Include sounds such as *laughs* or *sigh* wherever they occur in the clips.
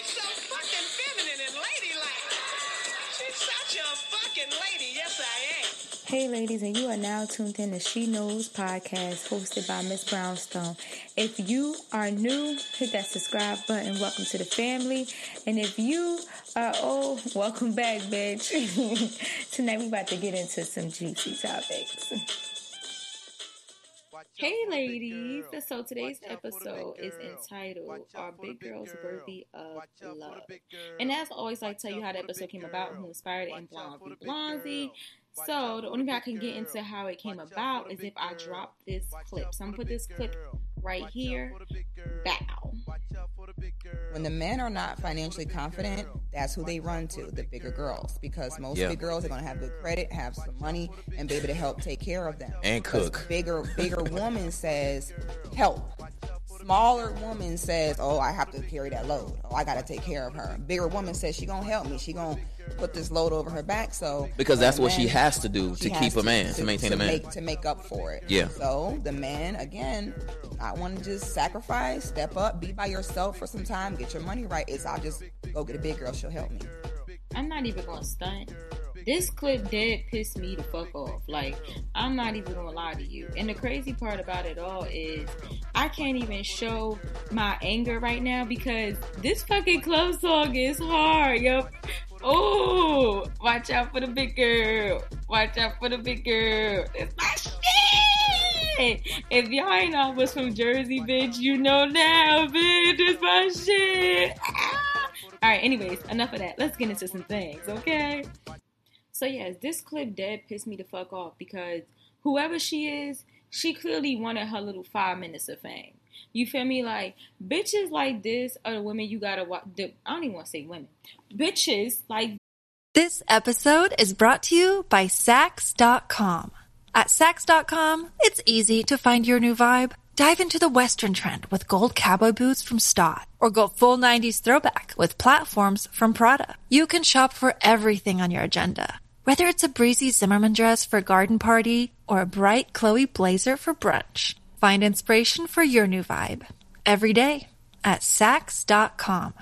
She's so fucking feminine and ladylike. She's such a fucking lady. Yes, I am. Hey, ladies, and you are now tuned in to She Knows podcast hosted by Miss Brownstone. If you are new, hit that subscribe button. Welcome to the family. And if you are old, welcome back, bitch. *laughs* Tonight, we about to get into some juicy topics. Hey, ladies. So today's episode is entitled Are Big Girls Worthy of Love? And as always, I tell you how the episode came about, who inspired it, and Blonde Blondie. So the only way I can get into how it came about is if I drop this clip. So I'm gonna put this clip right here. Bow. When the men are not financially confident, that's who they run to, the bigger girls. Because most Yeah. big girls are gonna have good credit, have some money, and be able to help take care of them. And cook. Bigger bigger *laughs* woman says help. Smaller woman says, "Oh, I have to carry that load. Oh, I got to take care of her." Bigger woman says she gonna help me. She gonna put this load over her back. So Because that's a what she has to do to keep a man, to maintain a man. Make, to make up for it. Yeah. So the man again, I want to just sacrifice, step up, be by yourself for some time, get your money right. Is I'll just go get a big girl. She'll help me. I'm not even gonna stunt. This clip did piss me the fuck off. Like, I'm not even gonna lie to you. And the crazy part about it all is I can't even show my anger right now because this fucking club song is hard, yo. Oh, watch out for the big girl. Watch out for the big girl. It's my shit. If y'all ain't was from Jersey, bitch, you know now, bitch. It's my shit. Ah. All right, anyways, enough of that. Let's get into some things, okay? So yes, this clip dead pissed me the fuck off because whoever she is, she clearly wanted her little five minutes of fame. You feel me? Like bitches like this are the women you gotta watch. I don't even want to say women. Bitches like This episode is brought to you by Saks.com. At Saks.com, it's easy to find your new vibe. Dive into the Western trend with gold cowboy boots from Staud, or go full 90s throwback with platforms from Prada. You can shop for everything on your agenda, whether it's a breezy Zimmermann dress for a garden party or a bright Chloe blazer for brunch. Find inspiration for your new vibe every day at Saks.com.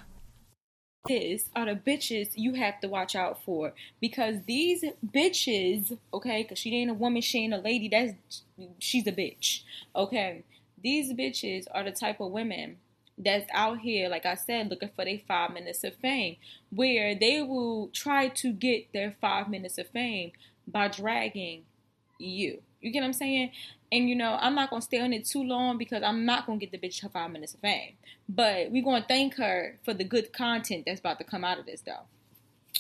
this are the bitches you have to watch out for because these bitches, okay, because she ain't a woman, she ain't a lady. That's she's a bitch, okay. These bitches are the type of women that's out here, like I said, looking for their five minutes of fame, where they will try to get their five minutes of fame by dragging you. You get what I'm saying? And you know, I'm not gonna stay on it too long because I'm not gonna get the bitch her five minutes of fame. But we're gonna thank her for the good content that's about to come out of this though.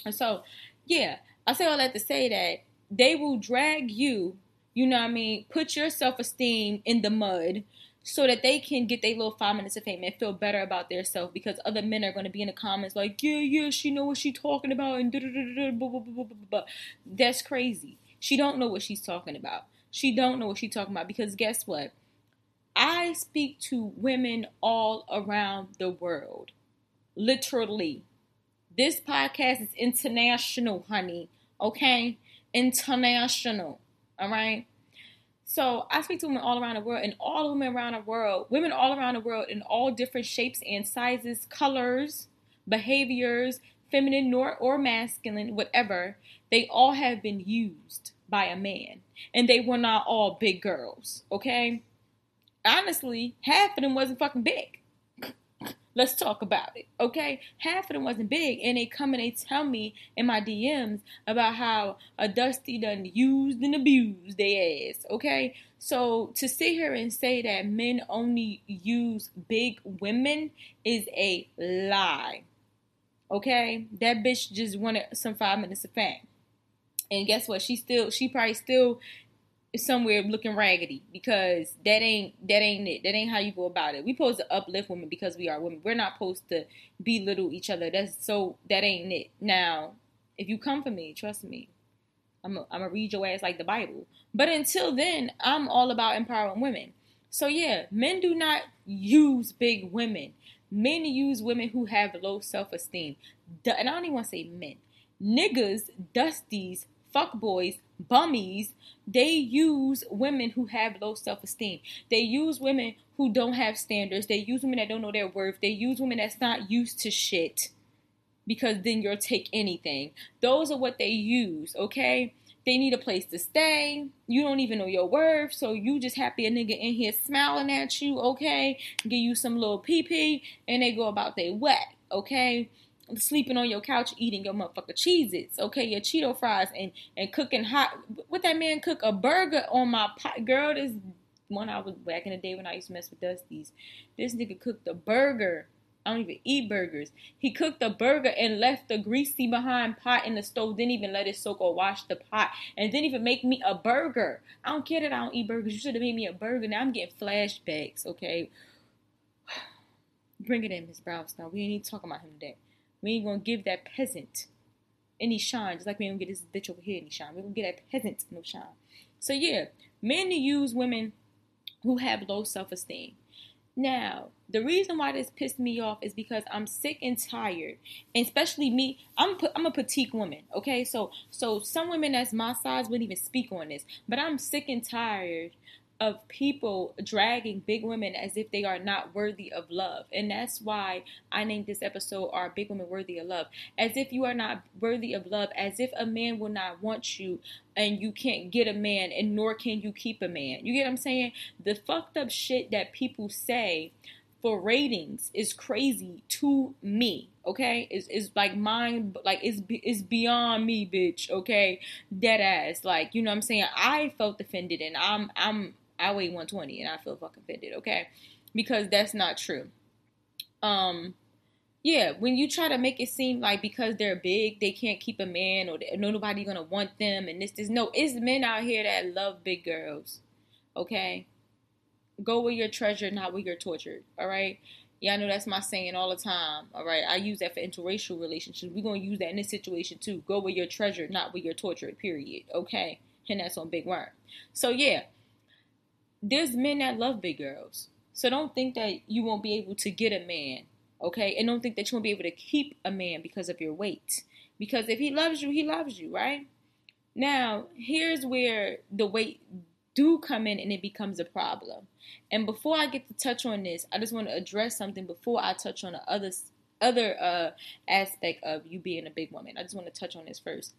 And so, yeah, I say all that to say that they will drag you, you know what I mean, put your self esteem in the mud so that they can get their little five minutes of fame and feel better about their self because other men are going to be in the comments like, yeah, yeah, she know what she talking about and da da da da blah. That's crazy. She don't know what she's talking about. She don't know what she's talking about because guess what? I speak to women all around the world. Literally. This podcast is international, honey. Okay? International. All right? So I speak to women all around the world, and all women around the world, women all around the world in all different shapes and sizes, colors, behaviors, feminine nor or masculine, whatever, they all have been used by a man. And they were not all big girls, okay? Honestly, half of them wasn't fucking big. *laughs* Let's talk about it, okay? Half of them wasn't big, and they come and they tell me in my DMs about how a Dusty done used and abused their ass, okay? So to sit here and say that men only use big women is a lie, okay? That bitch just wanted some five minutes of fame, and guess what? She still, she probably still somewhere looking raggedy because that ain't that ain't it. That ain't how you go about it. We supposed to uplift women because we are women. We're not supposed to belittle each other. That's so that ain't it. Now, if you come for me, trust me, I'm a, I'm gonna read your ass like the Bible. But until then, I'm all about empowering women. So yeah, men do not use big women. Men use women who have low self esteem. And I don't even want to say men. Niggas, dusties, fuckboys, bummies, they use women who have low self esteem. They use women who don't have standards. They use women that don't know their worth. They use women that's not used to shit because then you'll take anything. Those are what they use, okay? They need a place to stay. You don't even know your worth, so you just happy a nigga in here smiling at you, okay? Give you some little pee pee, and they go about their wet, okay? Sleeping on your couch, eating your motherfucker Cheez-Its, okay? Your Cheeto fries, and and cooking hot. What that man cook a burger on my pot, girl? This one I was back in the day when I used to mess with Dusty's. This nigga cooked a burger I don't even eat burgers. He cooked a burger and left the greasy behind pot in the stove. Didn't even let it soak or wash the pot. And didn't even make me a burger. I don't care that I don't eat burgers. You should have made me a burger. Now I'm getting flashbacks, okay? *sighs* Bring it in, Miss Brownstone. We ain't even talking about him today. We ain't gonna give that peasant any shine, just like we ain't gonna get this bitch over here any shine. We're gonna get that peasant no shine. So yeah, men use women who have low self-esteem. Now, the reason why this pissed me off is because I'm sick and tired, and especially me. I'm I'm a petite woman, okay. So so some women that's my size wouldn't even speak on this, but I'm sick and tired of people dragging big women as if they are not worthy of love. And that's why I named this episode Are Big Women Worthy of Love? As if you are not worthy of love, as if a man will not want you and you can't get a man and nor can you keep a man. You get what I'm saying? The fucked up shit that people say for ratings is crazy to me. Okay, is is like mine, like it's it's beyond me, bitch. Okay, dead ass. Like you know what I'm saying. I felt offended, and I'm I'm I weigh 120 and I feel fucking offended, okay? Because that's not true. Um, yeah, when you try to make it seem like because they're big, they can't keep a man or nobody gonna want them and this, this. No, it's men out here that love big girls, okay? Go where you're treasured, not where you're tortured, all right? Yeah, I know that's my saying all the time. All right, I use that for interracial relationships. We're gonna use that in this situation too. Go where you're treasured, not where you're tortured. Period. Okay, and that's on Big Worm. So yeah, there's men that love big girls. So don't think that you won't be able to get a man, okay? And don't think that you won't be able to keep a man because of your weight. Because if he loves you, he loves you, right? Now, here's where the weight do come in and it becomes a problem. And before I get to touch on this, I just want to address something before I touch on the other other uh, aspect of you being a big woman. I just want to touch on this first.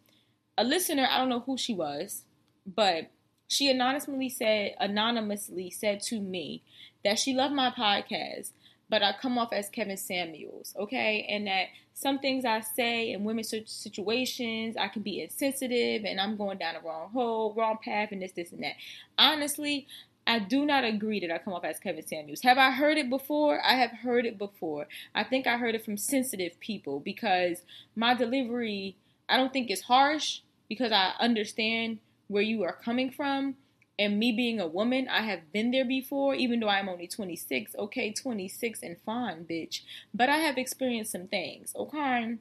A listener, I don't know who she was, but she anonymously said anonymously said to me that she loved my podcast, but I come off as Kevin Samuels, okay? And that some things I say in women's situations, I can be insensitive and I'm going down the wrong hole, wrong path, and this, this, and that. Honestly, I do not agree that I come off as Kevin Samuels. Have I heard it before? I have heard it before. I think I heard it from sensitive people because my delivery, I don't think is harsh because I understand where you are coming from. And me being a woman, I have been there before, even though I'm only 26. Okay, 26 and fine, bitch. But I have experienced some things, okay?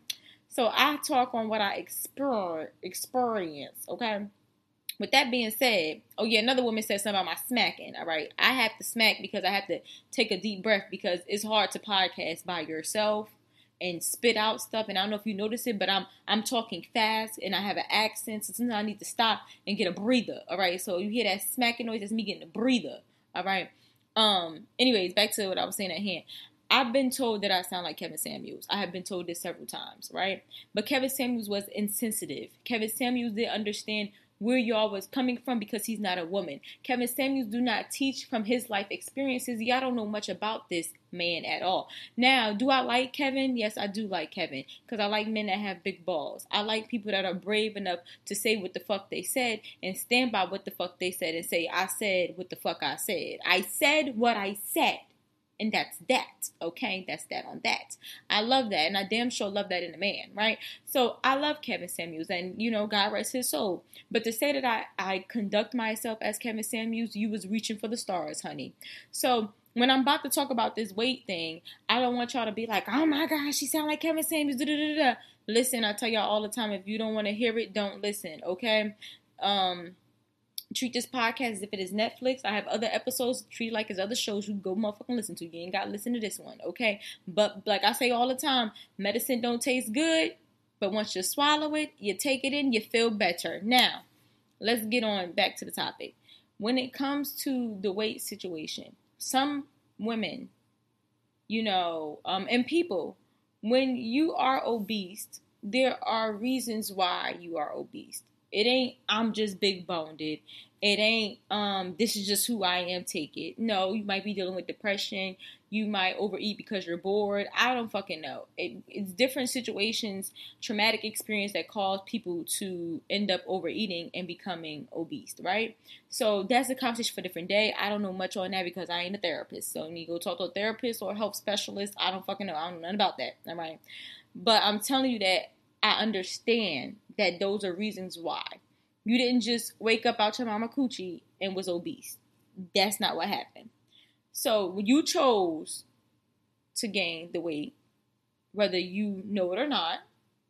So I talk on what I exper- experience, okay? With that being said, oh yeah, another woman said something about my smacking. All right, I have to smack because I have to take a deep breath because it's hard to podcast by yourself and spit out stuff. And I don't know if you notice it, but I'm I'm talking fast and I have an accent, so sometimes I need to stop and get a breather. All right, so you hear that smacking noise? That's me getting a breather. All right. Um. Anyways, back to what I was saying at hand. I've been told that I sound like Kevin Samuels. I have been told this several times, right? But Kevin Samuels was insensitive. Kevin Samuels didn't understand where y'all was coming from because he's not a woman. Kevin Samuels do not teach from his life experiences. Y'all don't know much about this man at all. Now, do I like Kevin? Yes, I do like Kevin because I like men that have big balls. I like people that are brave enough to say what the fuck they said and stand by what the fuck they said and say, I said what the fuck I said. I said what I said. And that's that, okay? That's that on that. I love that, and I damn sure love that in a man, right? So I love Kevin Samuels, and you know, God rest his soul. But to say that I, I conduct myself as Kevin Samuels, you was reaching for the stars, honey. So when I'm about to talk about this weight thing, I don't want y'all to be like, oh my gosh, she sound like Kevin Samuels. Da, da, da, da. Listen, I tell y'all all the time, if you don't want to hear it, don't listen, okay? Um, treat this podcast as if it is Netflix. I have other episodes treat like as other shows you go motherfucking listen to. You ain't got to listen to this one, okay? But like I say all the time, medicine don't taste good, but once you swallow it, you take it in, you feel better. Now, let's get on back to the topic. When it comes to the weight situation, some women, you know, um, and people, when you are obese, there are reasons why you are obese. It ain't I'm just big boned. It ain't um this is just who I am, take it. No, you might be dealing with depression. You might overeat because you're bored. I don't fucking know. It, it's different situations, traumatic experience that cause people to end up overeating and becoming obese, right? So that's a conversation for a different day. I don't know much on that because I ain't a therapist. So you go talk to a therapist or a health specialist, I don't fucking know. I don't know nothing about that. All right. But I'm telling you that I understand that those are reasons why. You didn't just wake up out your mama coochie and was obese. That's not what happened. So you chose to gain the weight, whether you know it or not,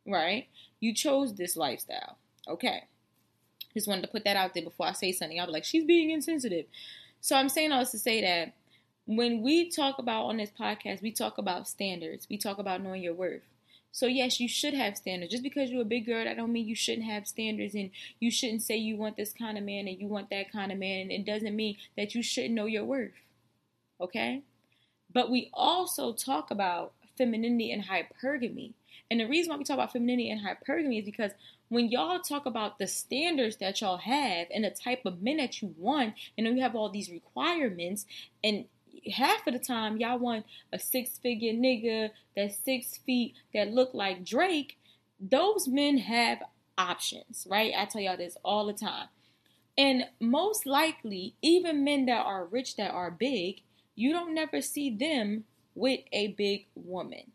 right? You chose this lifestyle. Okay. Just wanted to put that out there before I say something. I'll be like, she's being insensitive. So I'm saying all this to say that when we talk about on this podcast, we talk about standards. We talk about knowing your worth. So yes, you should have standards. Just because you're a big girl, I don't mean you shouldn't have standards and you shouldn't say you want this kind of man and you want that kind of man. And it doesn't mean that you shouldn't know your worth. Okay? But we also talk about femininity and hypergamy. And the reason why we talk about femininity and hypergamy is because when y'all talk about the standards that y'all have and the type of men that you want, and you have all these requirements, and half of the time y'all want a six figure nigga that's six feet that look like Drake, those men have options, right? I tell y'all this all the time. And most likely, even men that are rich that are big, you don't never see them with a big woman.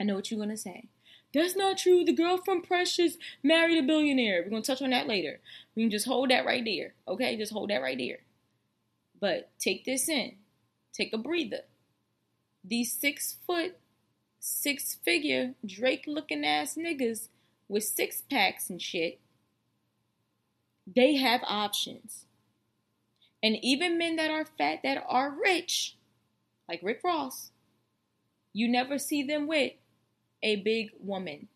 I know what you're gonna say. That's not true. The girl from Precious married a billionaire. We're gonna touch on that later. We can just hold that right there. Okay, just hold that right there. But take this in. Take a breather. These six foot, six figure, Drake looking ass niggas with six packs and shit, they have options. And even men that are fat that are rich, like Rick Ross, you never see them with a big woman.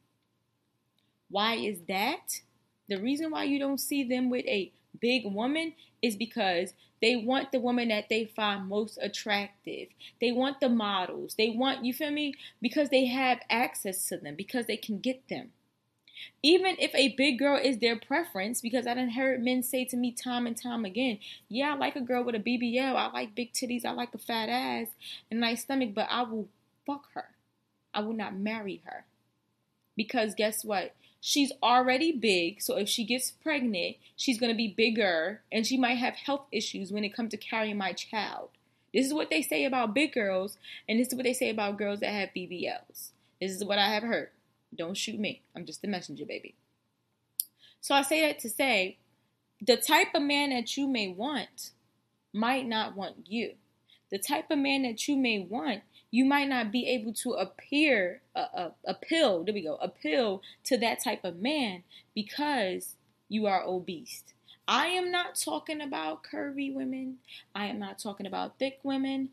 Why is that? The reason why you don't see them with a big woman is because they want the woman that they find most attractive. They want the models. They want, you feel me? Because they have access to them, because they can get them. Even if a big girl is their preference, because I done heard men say to me time and time again, yeah, I like a girl with a BBL. I like big titties. I like a fat ass and nice stomach, but I will fuck her. I will not marry her. Because guess what? She's already big. So if she gets pregnant, she's going to be bigger and she might have health issues when it comes to carrying my child. This is what they say about big girls, and this is what they say about girls that have BBLs. This is what I have heard. Don't shoot me. I'm just a messenger, baby. So I say that to say the type of man that you may want might not want you. The type of man that you may want you might not be able to appear appeal there we go appeal to that type of man because you are obese i am not talking about curvy women i am not talking about thick women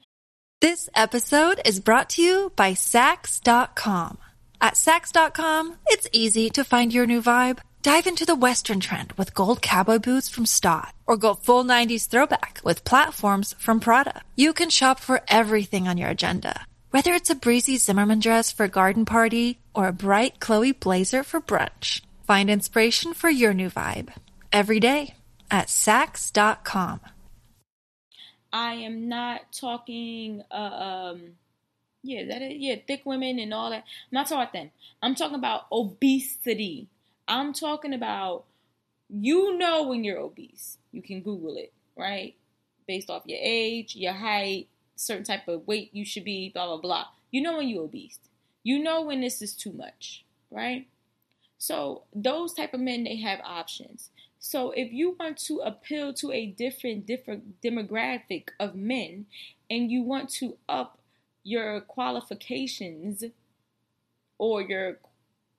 This episode is brought to you by Saks.com. At Saks.com, it's easy to find your new vibe. Dive into the Western trend with gold cowboy boots from Staud, or go full 90s throwback with platforms from Prada. You can shop for everything on your agenda, whether it's a breezy Zimmermann dress for a garden party or a bright Chloe blazer for brunch. Find inspiration for your new vibe every day at Saks.com. i am not talking uh, um yeah that is, yeah thick women and all that i'm not talking about them i'm talking about obesity i'm talking about you know when you're obese you can google it right based off your age your height certain type of weight you should be blah blah blah you know when you're obese you know when this is too much right so those type of men they have options so if you want to appeal to a different different demographic of men and you want to up your qualifications or your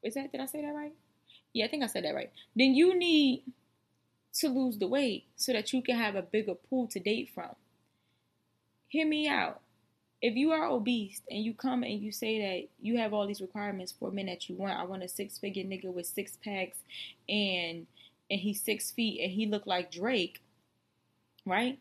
is that did I say that right? Yeah, I think I said that right. Then you need to lose the weight so that you can have a bigger pool to date from. Hear me out. If you are obese and you come and you say that you have all these requirements for men that you want, I want a six figure nigga with six packs and and he's six feet and he look like Drake, right?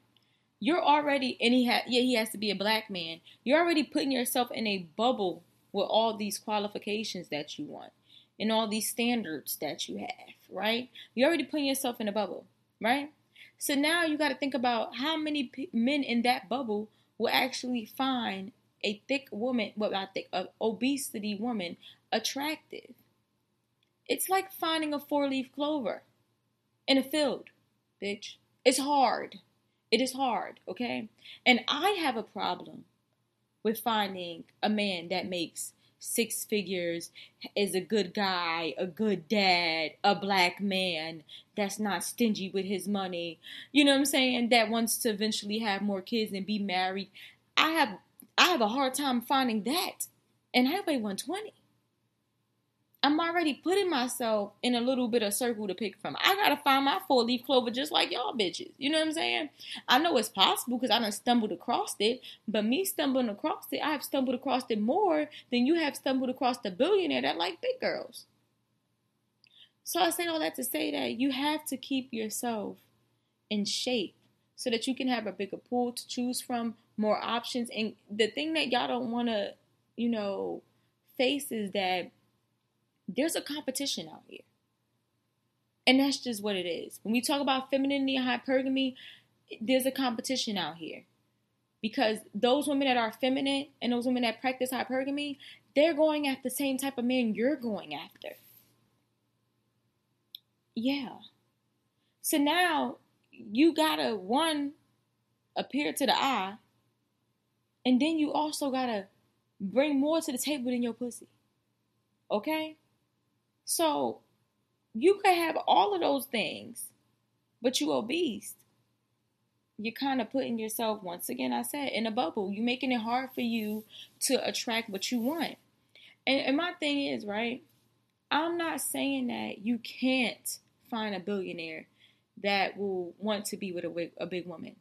You're already and he had yeah he has to be a black man. You're already putting yourself in a bubble with all these qualifications that you want and all these standards that you have, right? You're already putting yourself in a bubble, right? So now you got to think about how many p- men in that bubble will actually find a thick woman, well, not thick, a obesity woman attractive. It's like finding a four leaf clover in a field, bitch. It's hard. It is hard, okay? And I have a problem with finding a man that makes six figures, is a good guy, a good dad, a black man that's not stingy with his money. You know what I'm saying? That wants to eventually have more kids and be married. I have I have a hard time finding that. And I weigh 120. I'm already putting myself in a little bit of circle to pick from. I gotta find my four leaf clover just like y'all bitches. You know what I'm saying? I know it's possible because I done stumbled across it, but me stumbling across it, I have stumbled across it more than you have stumbled across the billionaire that like big girls. So I say all that to say that you have to keep yourself in shape so that you can have a bigger pool to choose from, more options. And the thing that y'all don't want to, you know, face is that there's a competition out here. And that's just what it is. When we talk about femininity and hypergamy, there's a competition out here. Because those women that are feminine and those women that practice hypergamy, they're going after the same type of man you're going after. Yeah. So now you gotta one appear to the eye, and then you also gotta bring more to the table than your pussy. Okay? So you could have all of those things, but you obese. You're kind of putting yourself, once again, I said, in a bubble. You're making it hard for you to attract what you want. And, and my thing is, right? I'm not saying that you can't find a billionaire that will want to be with a, a big woman.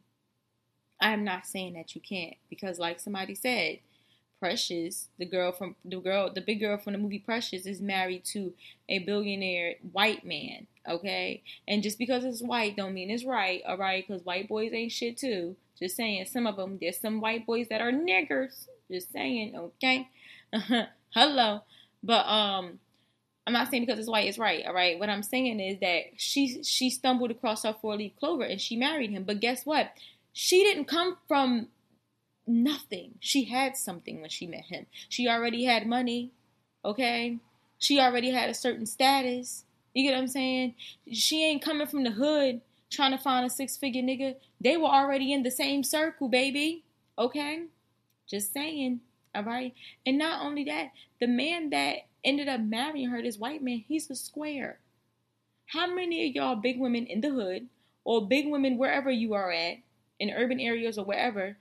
I am not saying that you can't because, like somebody said, Precious, the girl from the girl, the big girl from the movie Precious, is married to a billionaire white man. Okay, and just because it's white don't mean it's right. All right, because white boys ain't shit too. Just saying, some of them there's some white boys that are niggers. Just saying, okay. *laughs* Hello, but um, I'm not saying because it's white it's right. All right, what I'm saying is that she she stumbled across her four leaf clover and she married him. But guess what? She didn't come from nothing. She had something when she met him. She already had money, okay? She already had a certain status. You get what I'm saying? She ain't coming from the hood trying to find a six figure nigga. They were already in the same circle, baby. Okay? Just saying. All right? And not only that, the man that ended up marrying her, this white man, he's a square. How many of y'all big women in the hood or big women wherever you are at, in urban areas or wherever,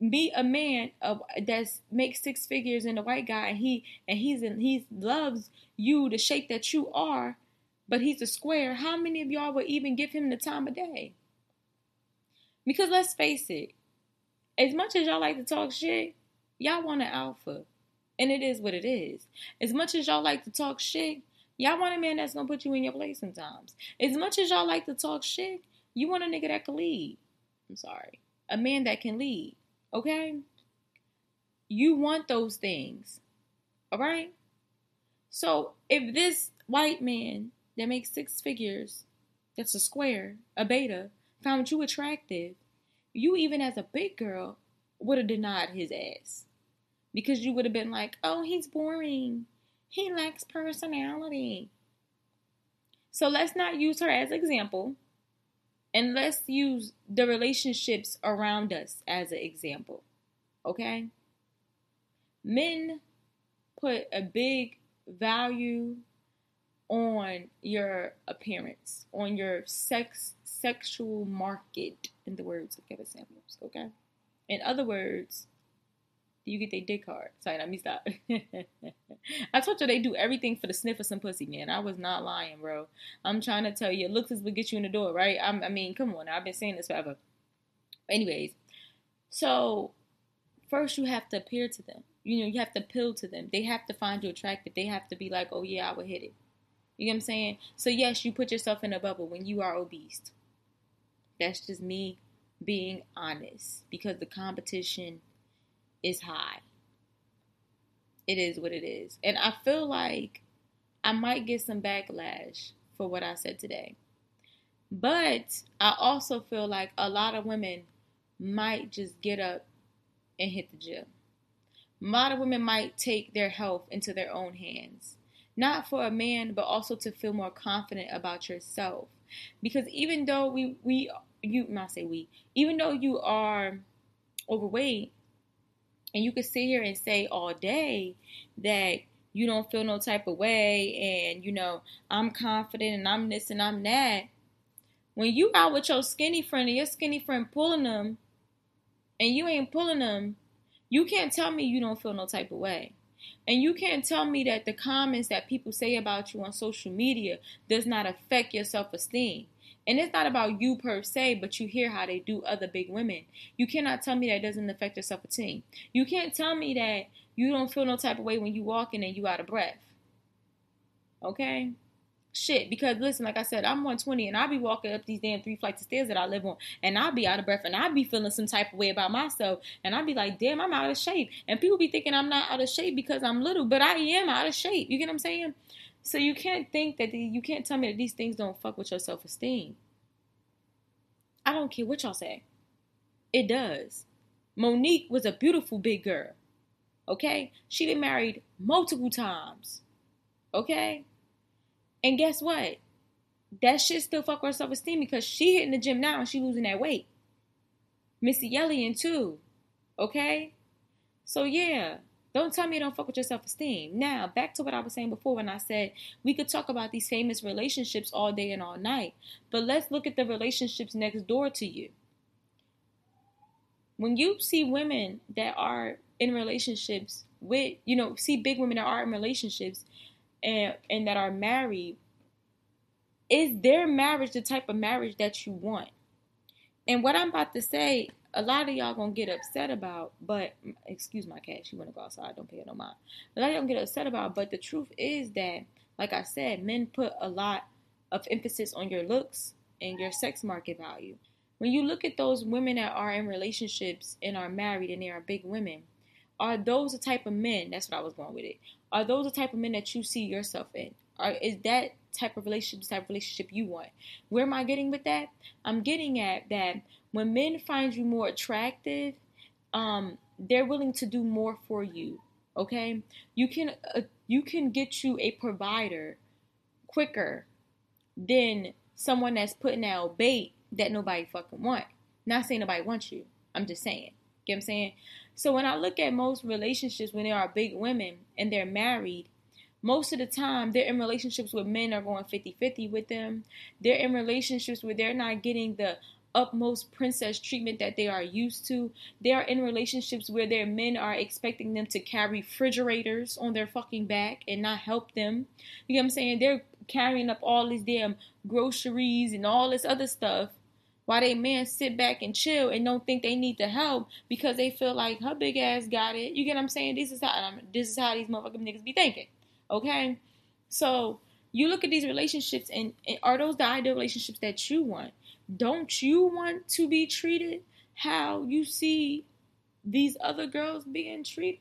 meet a man of that makes six figures and a white guy and he and he's in he loves you the shape that you are but he's a square. How many of y'all would even give him the time of day? Because let's face it as much as y'all like to talk shit y'all want an alpha and it is what it is. As much as y'all like to talk shit y'all want a man that's gonna put you in your place sometimes. As much as y'all like to talk shit you want a nigga that can lead. I'm sorry. A man that can lead Okay? You want those things. All right? So if this white man that makes six figures, that's a square, a beta, found you attractive, you even as a big girl would have denied his ass. Because you would have been like, oh, he's boring. He lacks personality. So let's not use her as example and let's use the relationships around us as an example. Okay? Men put a big value on your appearance, on your sex sexual market, in the words of Kevin Samuels, okay? In other words, you get their dick hard. Sorry, let me stop. *laughs* I told you they do everything for the sniff of some pussy, man. I was not lying, bro. I'm trying to tell you, looks is what get you in the door, right? I'm, i mean, come on, I've been saying this forever. Anyways, so first you have to appear to them. You know, you have to appeal to them. They have to find you attractive. They have to be like, oh yeah, I would hit it. You know what I'm saying? So yes, you put yourself in a bubble when you are obese. That's just me being honest because the competition is high. It is what it is. And I feel like I might get some backlash for what I said today. But I also feel like a lot of women might just get up and hit the gym. A lot of women might take their health into their own hands. Not for a man, but also to feel more confident about yourself. Because even though we, we you not say we, even though you are overweight, and you could sit here and say all day that you don't feel no type of way and you know i'm confident and i'm this and i'm that. When you out with your skinny friend and your skinny friend pulling them and you ain't pulling them you can't tell me you don't feel no type of way. And you can't tell me that the comments that people say about you on social media does not affect your self-esteem and it's not about you per se, but you hear how they do other big women. You cannot tell me that doesn't affect your self esteem. You can't tell me that you don't feel no type of way when you walking and you out of breath. Okay? Shit, because listen, like I said, I'm 120 and I'll be walking up these damn three flights of stairs that I live on, and I'll be out of breath and I'll be feeling some type of way about myself, and I'll be like, damn, I'm out of shape. And people be thinking I'm not out of shape because I'm little, but I am out of shape. You get what I'm saying? So you can't think that the, you can't tell me that these things don't fuck with your self esteem. I don't care what y'all say. It does. Mo'Nique was a beautiful big girl. Okay? She been married multiple times. Okay? And guess what? That shit still fuck with her self esteem because she hitting the gym now and she losing that weight. Missy Elliott too. Okay? So yeah, don't tell me you don't fuck with your self esteem. Now, back to what I was saying before when I said we could talk about these famous relationships all day and all night, but let's look at the relationships next door to you. When you see women that are in relationships with, you know, see big women that are in relationships and, and that are married, is their marriage the type of marriage that you want? And what I'm about to say a lot of y'all gonna get upset about, but excuse my cat, she wanna go outside, don't pay her no mind. A lot of y'all get upset about, but the truth is that, like I said, men put a lot of emphasis on your looks and your sex market value. When you look at those women that are in relationships and are married and they are big women, are those the type of men? That's what I was going with it. Are those the type of men that you see yourself in? Or is that type of relationship type of relationship you want? Where am I getting with that? I'm getting at that when men find you more attractive, um, they're willing to do more for you. Okay, you can uh, you can get you a provider quicker than someone that's putting out bait that nobody fucking want. Not saying nobody wants you. I'm just saying. Get what I'm saying? So when I look at most relationships when there are big women and they're married, most of the time they're in relationships where men are going 50-50 with them. They're in relationships where they're not getting the utmost princess treatment that they are used to. They are in relationships where their men are expecting them to carry refrigerators on their fucking back and not help them. You know what I'm saying? They're carrying up all these damn groceries and all this other stuff while they men sit back and chill and don't think they need the help because they feel like her big ass got it. You get what I'm saying? This is how this is how these motherfucking niggas be thinking. Okay? So you look at these relationships and, and are those the ideal relationships that you want? Don't you want to be treated how you see these other girls being treated?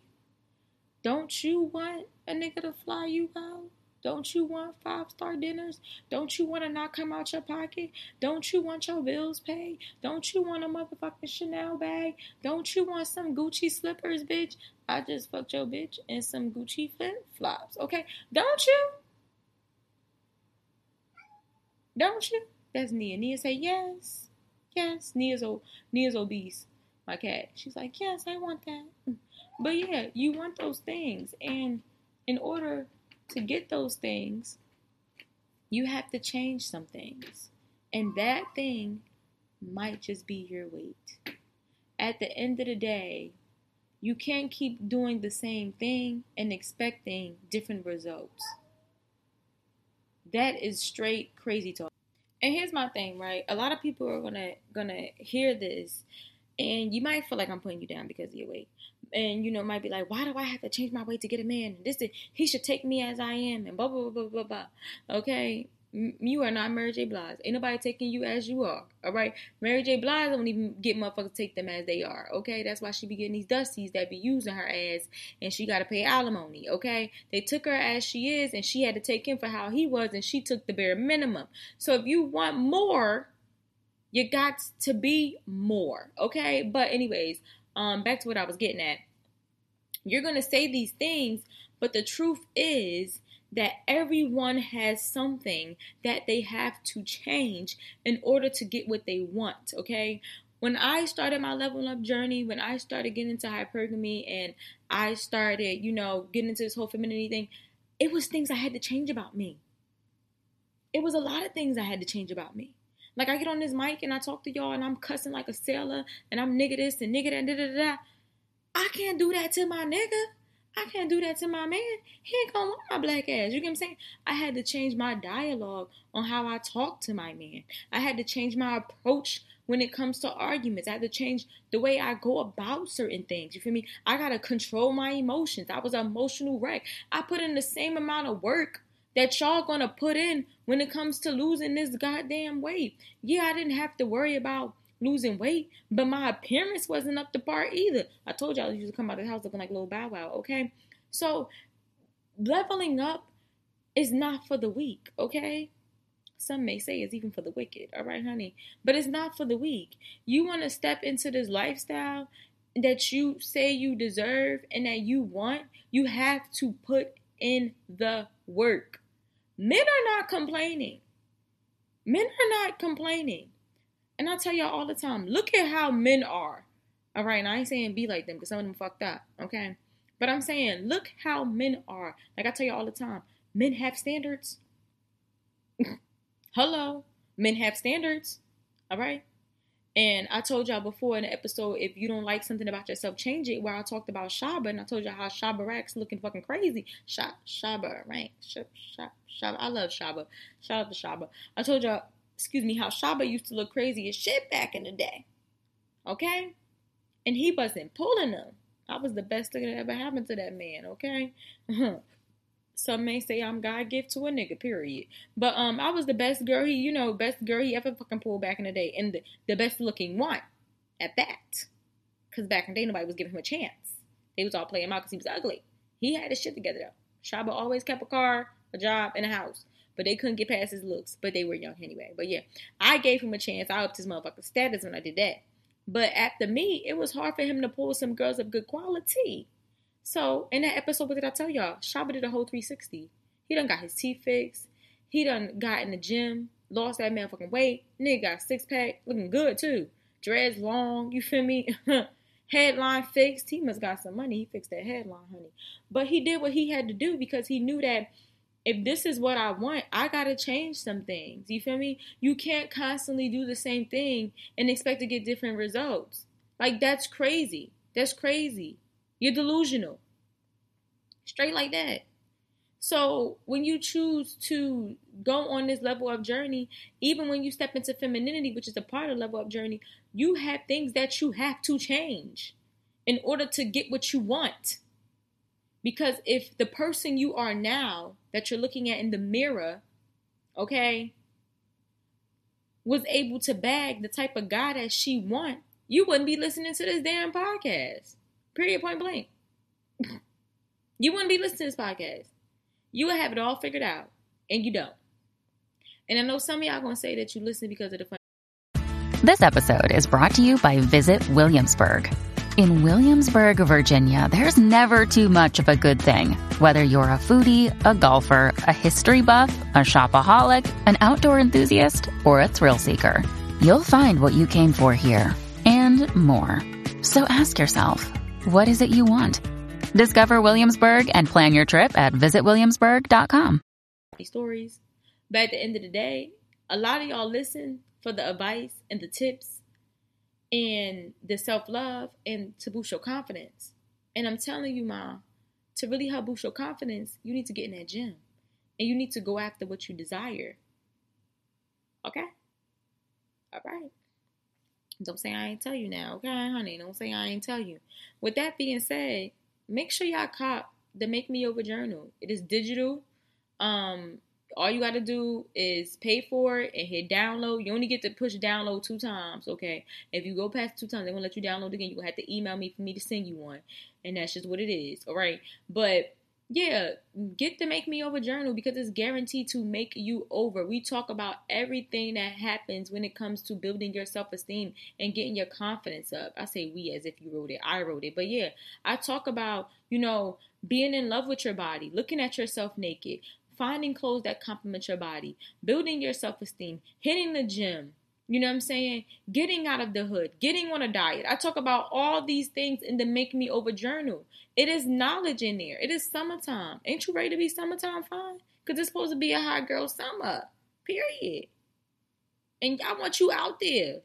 Don't you want a nigga to fly you out? Don't you want five star dinners? Don't you want to not come out your pocket? Don't you want your bills paid? Don't you want a motherfucking Chanel bag? Don't you want some Gucci slippers, bitch? I just fucked your bitch and some Gucci flip flops, okay? Don't you? Don't you? That's Nia. Nia say, yes, yes. Nia's, o- Nia's obese, my cat. She's like, yes, I want that. *laughs* But yeah, you want those things. And in order to get those things, you have to change some things. And that thing might just be your weight. At the end of the day, you can't keep doing the same thing and expecting different results. That is straight crazy talk. And here's my thing, right? A lot of people are gonna gonna hear this, and you might feel like I'm putting you down because of your weight. and you know might be like, why do I have to change my weight to get a man? This is, he should take me as I am, and blah blah blah blah blah. Okay, you are not Mary J. Blige. Ain't nobody taking you as you are. All right, Mary J. Blige don't even get motherfuckers take them as they are. Okay, that's why she be getting these dusties that be using her ass, and she got to pay alimony. Okay, they took her as she is, and she had to take him for how he was, and she took the bare minimum. So if you want more, you got to be more. Okay, but anyways, um, back to what I was getting at. You're gonna say these things, but the truth is that everyone has something that they have to change in order to get what they want, okay? When I started my level up journey, when I started getting into hypergamy and I started, you know, getting into this whole femininity thing, it was things I had to change about me. It was a lot of things I had to change about me. Like I get on this mic and I talk to y'all and I'm cussing like a sailor and I'm nigga this and nigga that, da da da. I can't do that to my nigga. I can't do that to my man. He ain't gonna want my black ass. You get what I'm saying? I had to change my dialogue on how I talk to my man. I had to change my approach when it comes to arguments. I had to change the way I go about certain things. You feel me? I gotta control my emotions. I was an emotional wreck. I put in the same amount of work that y'all gonna put in when it comes to losing this goddamn weight. Yeah, I didn't have to worry about losing weight, but my appearance wasn't up to par either. I told y'all I used to come out of the house looking like little Bow Wow, okay? So leveling up is not for the weak, okay? Some may say it's even for the wicked, all right, honey? But it's not for the weak. You want to step into this lifestyle that you say you deserve and that you want, you have to put in the work. Men are not complaining. Men are not complaining. And I tell y'all all the time, look at how men are. All right, and I ain't saying be like them because some of them fucked up, okay? But I'm saying, look how men are. Like I tell you all the time, men have standards. *laughs* Hello, men have standards. All right. And I told y'all before in the episode, if you don't like something about yourself, change it. Where I talked about Shaba, and I told y'all how Shaba Racks looking fucking crazy. Shaba, Shaba, right? Shaba, Shaba. I love Shaba. Shout out to Shaba. I told y'all excuse me, how Shaba used to look crazy as shit back in the day. Okay? And he wasn't pulling them. I was the best thing that ever happened to that man, okay? *laughs* Some may say I'm God gift to a nigga, period. But um I was the best girl he, you know, best girl he ever fucking pulled back in the day. And the, the best looking one at that. Cause back in the day nobody was giving him a chance. They was all playing him out because he was ugly. He had his shit together though. Shaba always kept a car, a job, and a house but they couldn't get past his looks. But they were young anyway. But yeah, I gave him a chance. I upped his motherfucking status when I did that. But after me, it was hard for him to pull some girls of good quality. So in that episode, what did I tell y'all? Shaba did a whole 360. He done got his teeth fixed. He done got in the gym, lost that motherfucking weight. Nigga got six pack, looking good too. Dreads long, you feel me? *laughs* headline fixed. He must got some money. He fixed that headline, honey. But he did what he had to do because he knew that if this is what I want, I gotta change some things. You feel me? You can't constantly do the same thing and expect to get different results. Like that's crazy. That's crazy. You're delusional. Straight like that. So when you choose to go on this level of journey, even when you step into femininity, which is a part of level up journey, you have things that you have to change in order to get what you want. Because if the person you are now that you're looking at in the mirror, okay, was able to bag the type of guy that she want, you wouldn't be listening to this damn podcast. Period point blank. you wouldn't be listening to this podcast. You would have it all figured out. And you don't. And I know some of y'all gonna say that you listen because of the fun. This episode is brought to you by Visit Williamsburg. In Williamsburg, Virginia, there's never too much of a good thing. Whether you're a foodie, a golfer, a history buff, a shopaholic, an outdoor enthusiast, or a thrill seeker, you'll find what you came for here and more. So ask yourself, what is it you want? Discover Williamsburg and plan your trip at visitwilliamsburg.com. Stories. But at the end of the day, a lot of y'all listen for the advice and the tips and the self love and to boost your confidence. And I'm telling you, Ma, to really help boost your confidence, you need to get in that gym and you need to go after what you desire. Okay? All right. Don't say I ain't tell you now, okay, honey? Don't say I ain't tell you. With that being said, make sure y'all cop the Make Me Over journal. It is digital. Um, all you got to do is pay for it and hit download. You only get to push download two times, okay? If you go past two times, they won't let you download again. To have to email me for me to send you one. And that's just what it is, all right? But yeah, get the Make Me Over journal because it's guaranteed to make you over. We talk about everything that happens when it comes to building your self esteem and getting your confidence up. I say we as if you wrote it, I wrote it. But yeah, I talk about, you know, being in love with your body, looking at yourself naked, finding clothes that complement your body, building your self esteem, hitting the gym. You know what I'm saying? Getting out of the hood, getting on a diet. I talk about all these things in the Make Me Over journal. It is knowledge in there. It is summertime. Ain't you ready to be summertime fine? Because it's supposed to be a hot girl summer. Period. And I want you out there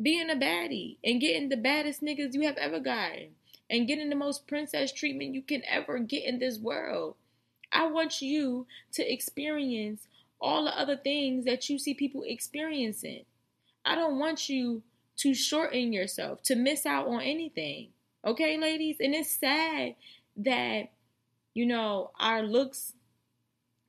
being a baddie and getting the baddest niggas you have ever gotten and getting the most princess treatment you can ever get in this world. I want you to experience all the other things that you see people experiencing. I don't want you to shorten yourself, to miss out on anything. Okay, ladies? And it's sad that, you know, our looks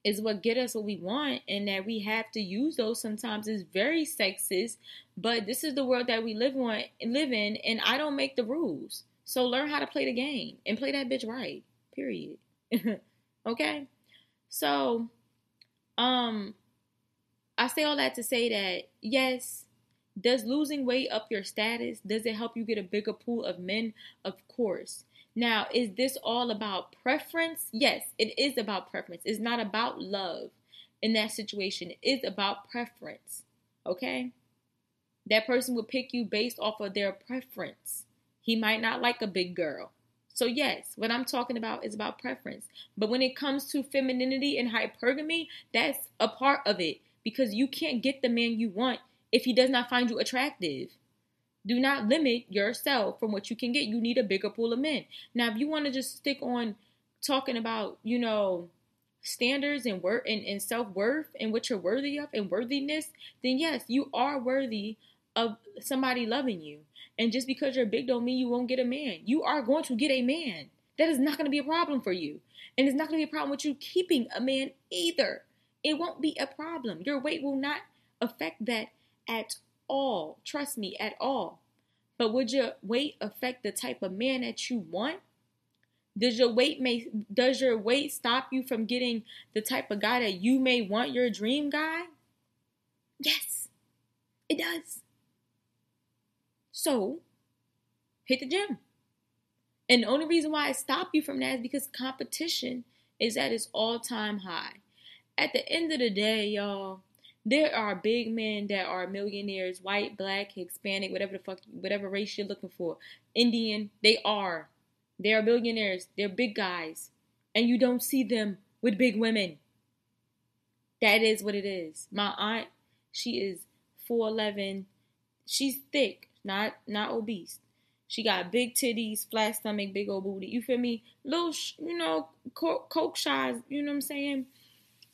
is what get us what we want and that we have to use those sometimes is very sexist but this is the world that we live on live in and i don't make the rules so learn how to play the game and play that bitch right period *laughs* okay so um i say all that to say that yes does losing weight up your status? Does it help you get a bigger pool of men? Of course. Now, is this all about preference? Yes, it is about preference. It's not about love in that situation. It is about preference. Okay? That person will pick you based off of their preference. He might not like a big girl. So, yes, what I'm talking about is about preference. But when it comes to femininity and hypergamy, that's a part of it because you can't get the man you want if he does not find you attractive. Do not limit yourself from what you can get. You need a bigger pool of men. Now, if you want to just stick on talking about, you know, standards and worth and, and self-worth and what you're worthy of and worthiness, then yes, you are worthy of somebody loving you. And just because you're big don't mean you won't get a man. You are going to get a man. That is not going to be a problem for you. And it's not going to be a problem with you keeping a man either. It won't be a problem. Your weight will not affect that at all. Trust me, at all. But would your weight affect the type of man that you want? Does your weight may does your weight stop you from getting the type of guy that you may want your dream guy? Yes. It does. So, hit the gym. And the only reason why I stop you from that is because competition is at its all-time high. At the end of the day, y'all, there are big men that are millionaires, white, black, Hispanic, whatever the fuck, whatever race you're looking for, Indian. They are. They are billionaires. They're big guys, and you don't see them with big women. That is what it is. My aunt, she is four eleven. She's thick, not not obese. She got big titties, flat stomach, big old booty. You feel me? Little, you know, coke shots. You know what I'm saying?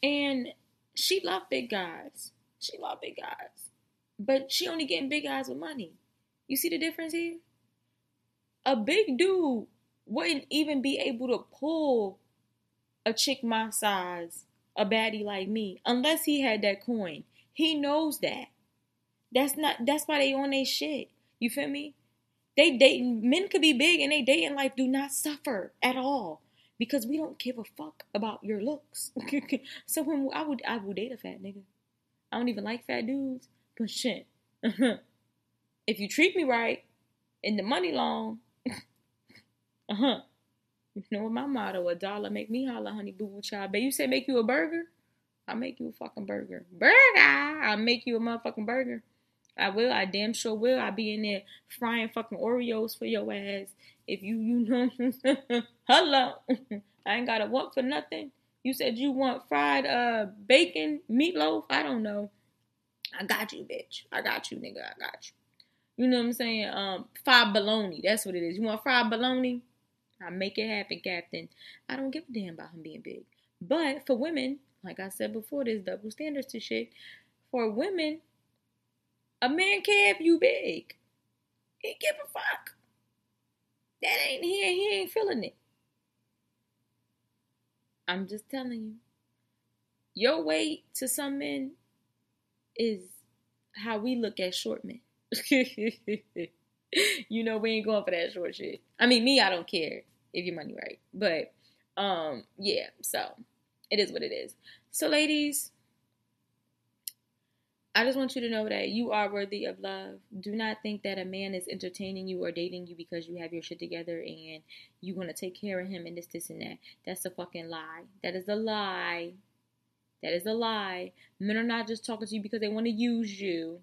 And she loved big guys. She loved big guys. But she only getting big guys with money. You see the difference here? A big dude wouldn't even be able to pull a chick my size, a baddie like me, unless he had that coin. He knows that. That's not that's why they on their shit. You feel me? They dating men could be big and they dating life do not suffer at all because we don't give a fuck about your looks. *laughs* so when I would I would date a fat nigga. I don't even like fat dudes, but shit. *laughs* if you treat me right and the money long, *laughs* uh huh. You know what my motto? A dollar make me holla, honey boo boo child. But you say make you a burger? I'll make you a fucking burger. Burger! I'll make you a motherfucking burger. I will. I damn sure will. I'll be in there frying fucking Oreos for your ass if you, you know, *laughs* hello, *laughs* I ain't got to work for nothing. You said you want fried uh bacon, meatloaf. I don't know. I got you, bitch. I got you, nigga. I got you. You know what I'm saying? Um, fried bologna. That's what it is. You want fried bologna? I make it happen, Captain. I don't give a damn about him being big. But for women, like I said before, there's double standards to shit. For women, A man care if you big. He give a fuck. That ain't he. He ain't feeling it. I'm just telling you. Your weight to some men is how we look at short men. *laughs* you know we ain't going for that short shit. I mean, me, I don't care if your money right, but um, yeah. So it is what it is. So, ladies, I just want you to know that you are worthy of love. Do not think that a man is entertaining you or dating you because you have your shit together and you want to take care of him and this, this, and that. That's a fucking lie. That is a lie. That is a lie. Men are not just talking to you because they want to use you.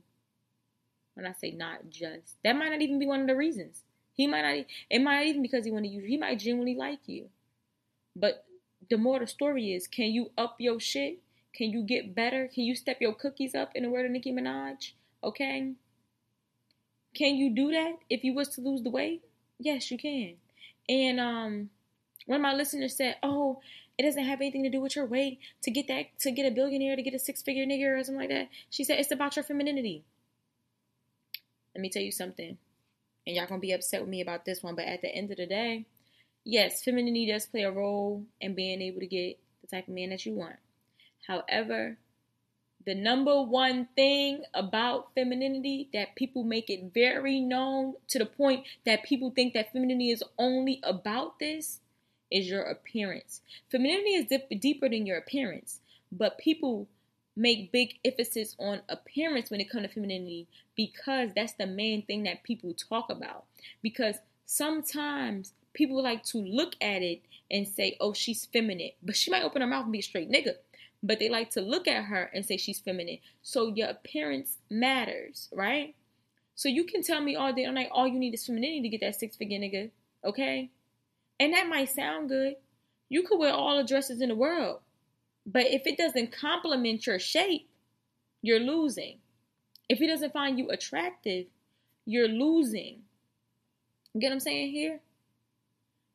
When I say not just, that might not even be one of the reasons. He might not. It might not even because he want to use you. He might genuinely like you. But the more the story is, can you up your shit? Can you get better? Can you step your cookies up in the word of Nicki Minaj? Okay. Can you do that if you was to lose the weight? Yes, you can. And um, one of my listeners said, "Oh, it doesn't have anything to do with your weight to get that to get a billionaire to get a six figure nigga or something like that." She said, "It's about your femininity." Let me tell you something, and y'all gonna be upset with me about this one, but at the end of the day, yes, femininity does play a role in being able to get the type of man that you want. However, the number one thing about femininity that people make it very known to the point that people think that femininity is only about this is your appearance. Femininity is dip- deeper than your appearance, but people make big emphasis on appearance when it comes to femininity because that's the main thing that people talk about. Because sometimes people like to look at it and say, oh, she's feminine, but she might open her mouth and be a straight nigga but they like to look at her and say she's feminine. So your appearance matters, right? So you can tell me all day all night all you need is femininity to get that six figure nigga, okay? And that might sound good. You could wear all the dresses in the world, but if it doesn't complement your shape, you're losing. If he doesn't find you attractive, you're losing. You get what I'm saying here?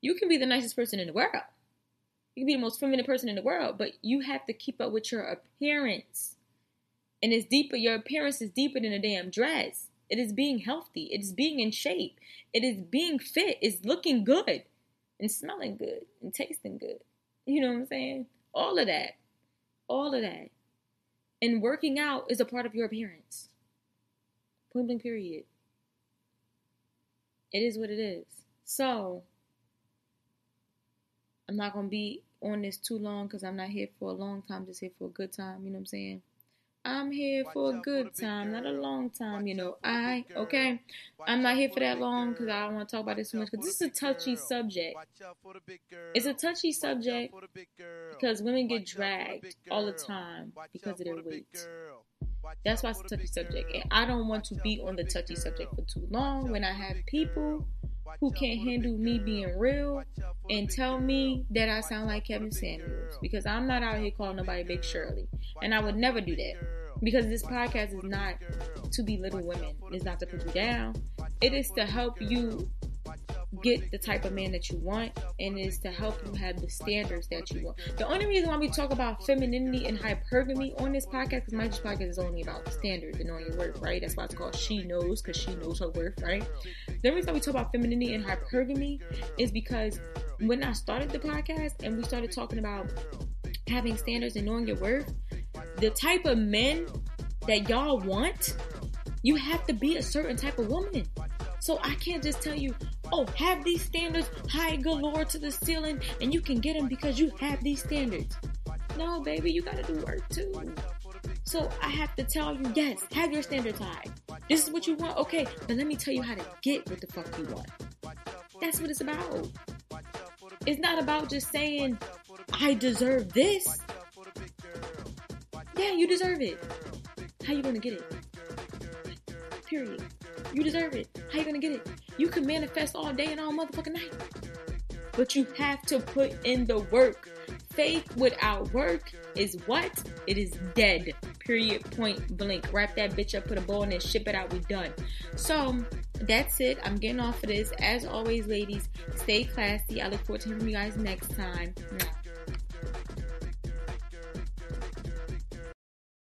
You can be the nicest person in the world you can be the most feminine person in the world, but you have to keep up with your appearance. And it's deeper, your appearance is deeper than a damn dress. It is being healthy. It is being in shape. It is being fit. It's looking good and smelling good and tasting good. You know what I'm saying? All of that. All of that. And working out is a part of your appearance. Point blank, period. It is what it is. So, I'm not to be on this too long because I'm not here for a long time, just here for a good time. You know what I'm saying? I'm here for a good time, not a long time. You know, I okay. I'm not here for that long because I don't want to talk about this too much. Because this is a touchy subject. It's a touchy subject because women get dragged all the time because of their weight. That's why it's a touchy subject, and I don't want to be on the touchy subject for too long when I have people who can't handle me being real and tell me that I sound like Kevin Samuels because I'm not out here calling nobody Big Shirley. And I would never do that because this podcast is not to belittle women, it's not to put you down, it is to help you get the type of man that you want and is to help you have the standards that you want. The only reason why we talk about femininity and hypergamy on this podcast, because my podcast is only about standards and knowing your worth, right? That's why it's called She Knows, because she knows her worth, right? The reason why we talk about femininity and hypergamy is because when I started the podcast and we started talking about having standards and knowing your worth, the type of men that y'all want, you have to be a certain type of woman. So I can't just tell you, oh, have these standards high galore to the ceiling and you can get them because you have these standards. No, baby, you gotta do work too. So I have to tell you, yes, have your standards high. This is what you want, okay, but let me tell you how to get what the fuck you want. That's what it's about. It's not about just saying, I deserve this. Yeah, you deserve it. How you gonna get it? Period. You deserve it. How you gonna get it? You can manifest all day and all motherfucking night. But you have to put in the work. Faith without work is what? It is dead. Period. Point blank. Wrap that bitch up, put a bow on it, ship it out. We done. So that's it. I'm getting off of this. As always, ladies, stay classy. I look forward to hearing from you guys next time.